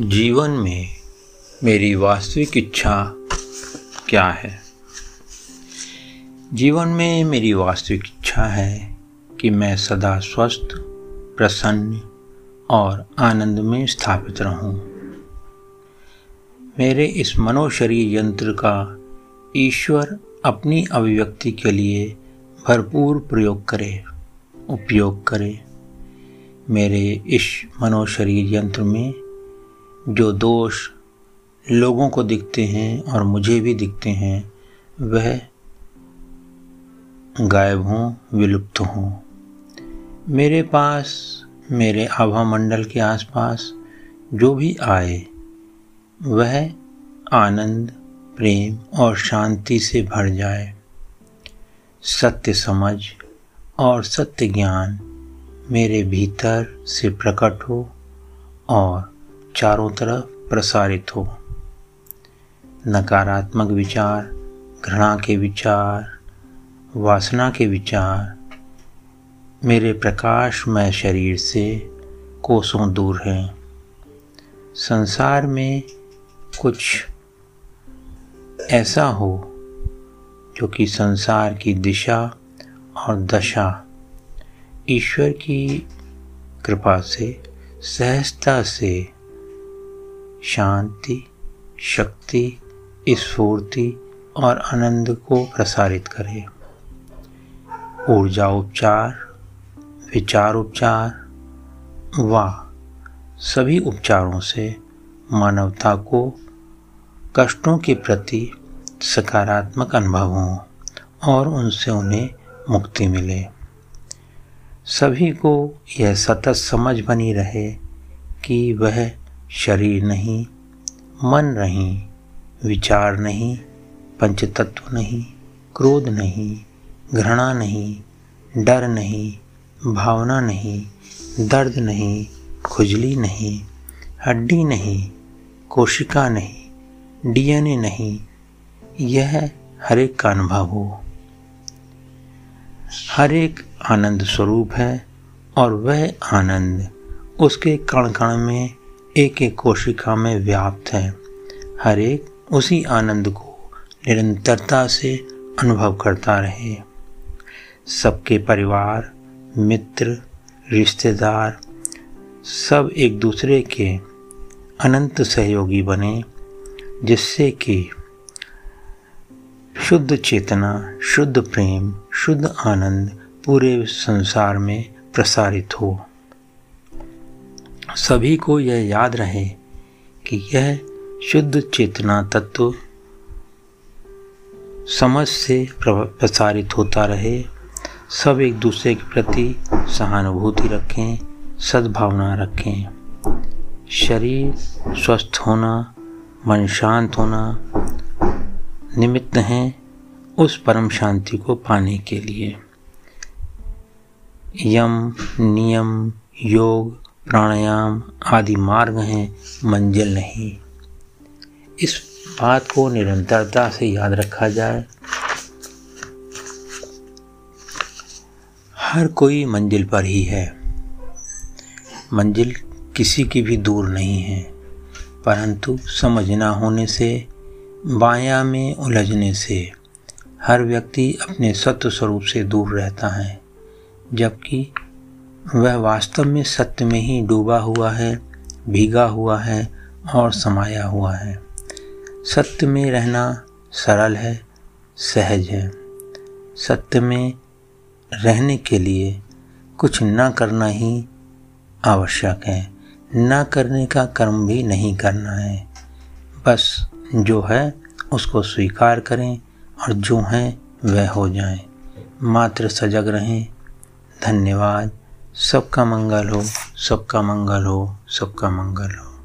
जीवन में मेरी वास्तविक इच्छा क्या है जीवन में मेरी वास्तविक इच्छा है कि मैं सदा स्वस्थ, प्रसन्न और आनंद में स्थापित रहूँ। मेरे इस मनोशरीर यंत्र का ईश्वर अपनी अभिव्यक्ति के लिए भरपूर प्रयोग करे, उपयोग करे मेरे इस मनोशरीर यंत्र में जो दोष लोगों को दिखते हैं और मुझे भी दिखते हैं, वह गायब हों, विलुप्त हों। मेरे पास, मेरे आभा मंडल के आसपास जो भी आए, वह आनंद, प्रेम और शांति से भर जाए। सत्य समझ और सत्य ज्ञान मेरे भीतर से प्रकट हो और चारों तरफ़ प्रसारित हो। नकारात्मक विचार, घृणा के विचार, वासना के विचार मेरे प्रकाशमय शरीर से कोसों दूर हैं। संसार में कुछ ऐसा हो जो कि संसार की दिशा और दशा, ईश्वर की कृपा से, सहजता से शांति, शक्ति, स्फूर्ति और आनंद को प्रसारित करे। ऊर्जा उपचार, विचार उपचार व सभी उपचारों से मानवता को कष्टों के प्रति सकारात्मक अनुभव हों और उनसे उन्हें मुक्ति मिले। सभी को यह सतत समझ बनी रहे कि वह शरीर नहीं, मन नहीं, विचार नहीं, पंचतत्व नहीं, क्रोध नहीं, घृणा नहीं, डर नहीं, भावना नहीं, दर्द नहीं, खुजली नहीं, हड्डी नहीं, कोशिका नहीं, डीएनए नहीं, यह हर एक का अनुभव हो। हर एक आनंद स्वरूप है और वह आनंद उसके कण कण में एक एक कोशिका में व्याप्त है। हर एक उसी आनंद को निरंतरता से अनुभव करता रहे। सबके परिवार, मित्र, रिश्तेदार, सब एक दूसरे के अनंत सहयोगी बने, जिससे कि शुद्ध चेतना, शुद्ध प्रेम, शुद्ध आनंद पूरे संसार में प्रसारित हो। सभी को यह याद रहे कि यह शुद्ध चेतना तत्व समझ से प्रसारित होता रहे। सब एक दूसरे के प्रति सहानुभूति रखें, सद्भावना रखें। शरीर स्वस्थ होना, मन शांत होना निमित्त हैं उस परम शांति को पाने के लिए। यम, नियम, योग प्राणायाम आदि मार्ग हैं, मंजिल नहीं। इस बात को निरंतरता से याद रखा जाए। हर कोई मंजिल पर ही है। मंजिल किसी की भी दूर नहीं है, परंतु समझ ना होने से, बाया में उलझने से, हर व्यक्ति अपने सत्य स्वरूप से दूर रहता है, जबकि वह वास्तव में सत्य में ही डूबा हुआ है, भीगा हुआ है और समाया हुआ है। सत्य में रहना सरल है, सहज है। सत्य में रहने के लिए कुछ न करना ही आवश्यक है। न करने का कर्म भी नहीं करना है। बस जो है, उसको स्वीकार करें और जो हैं, वह हो जाए। मात्र सजग रहें। धन्यवाद। सबका मंगल हो सबका मंगल हो सबका मंगल हो।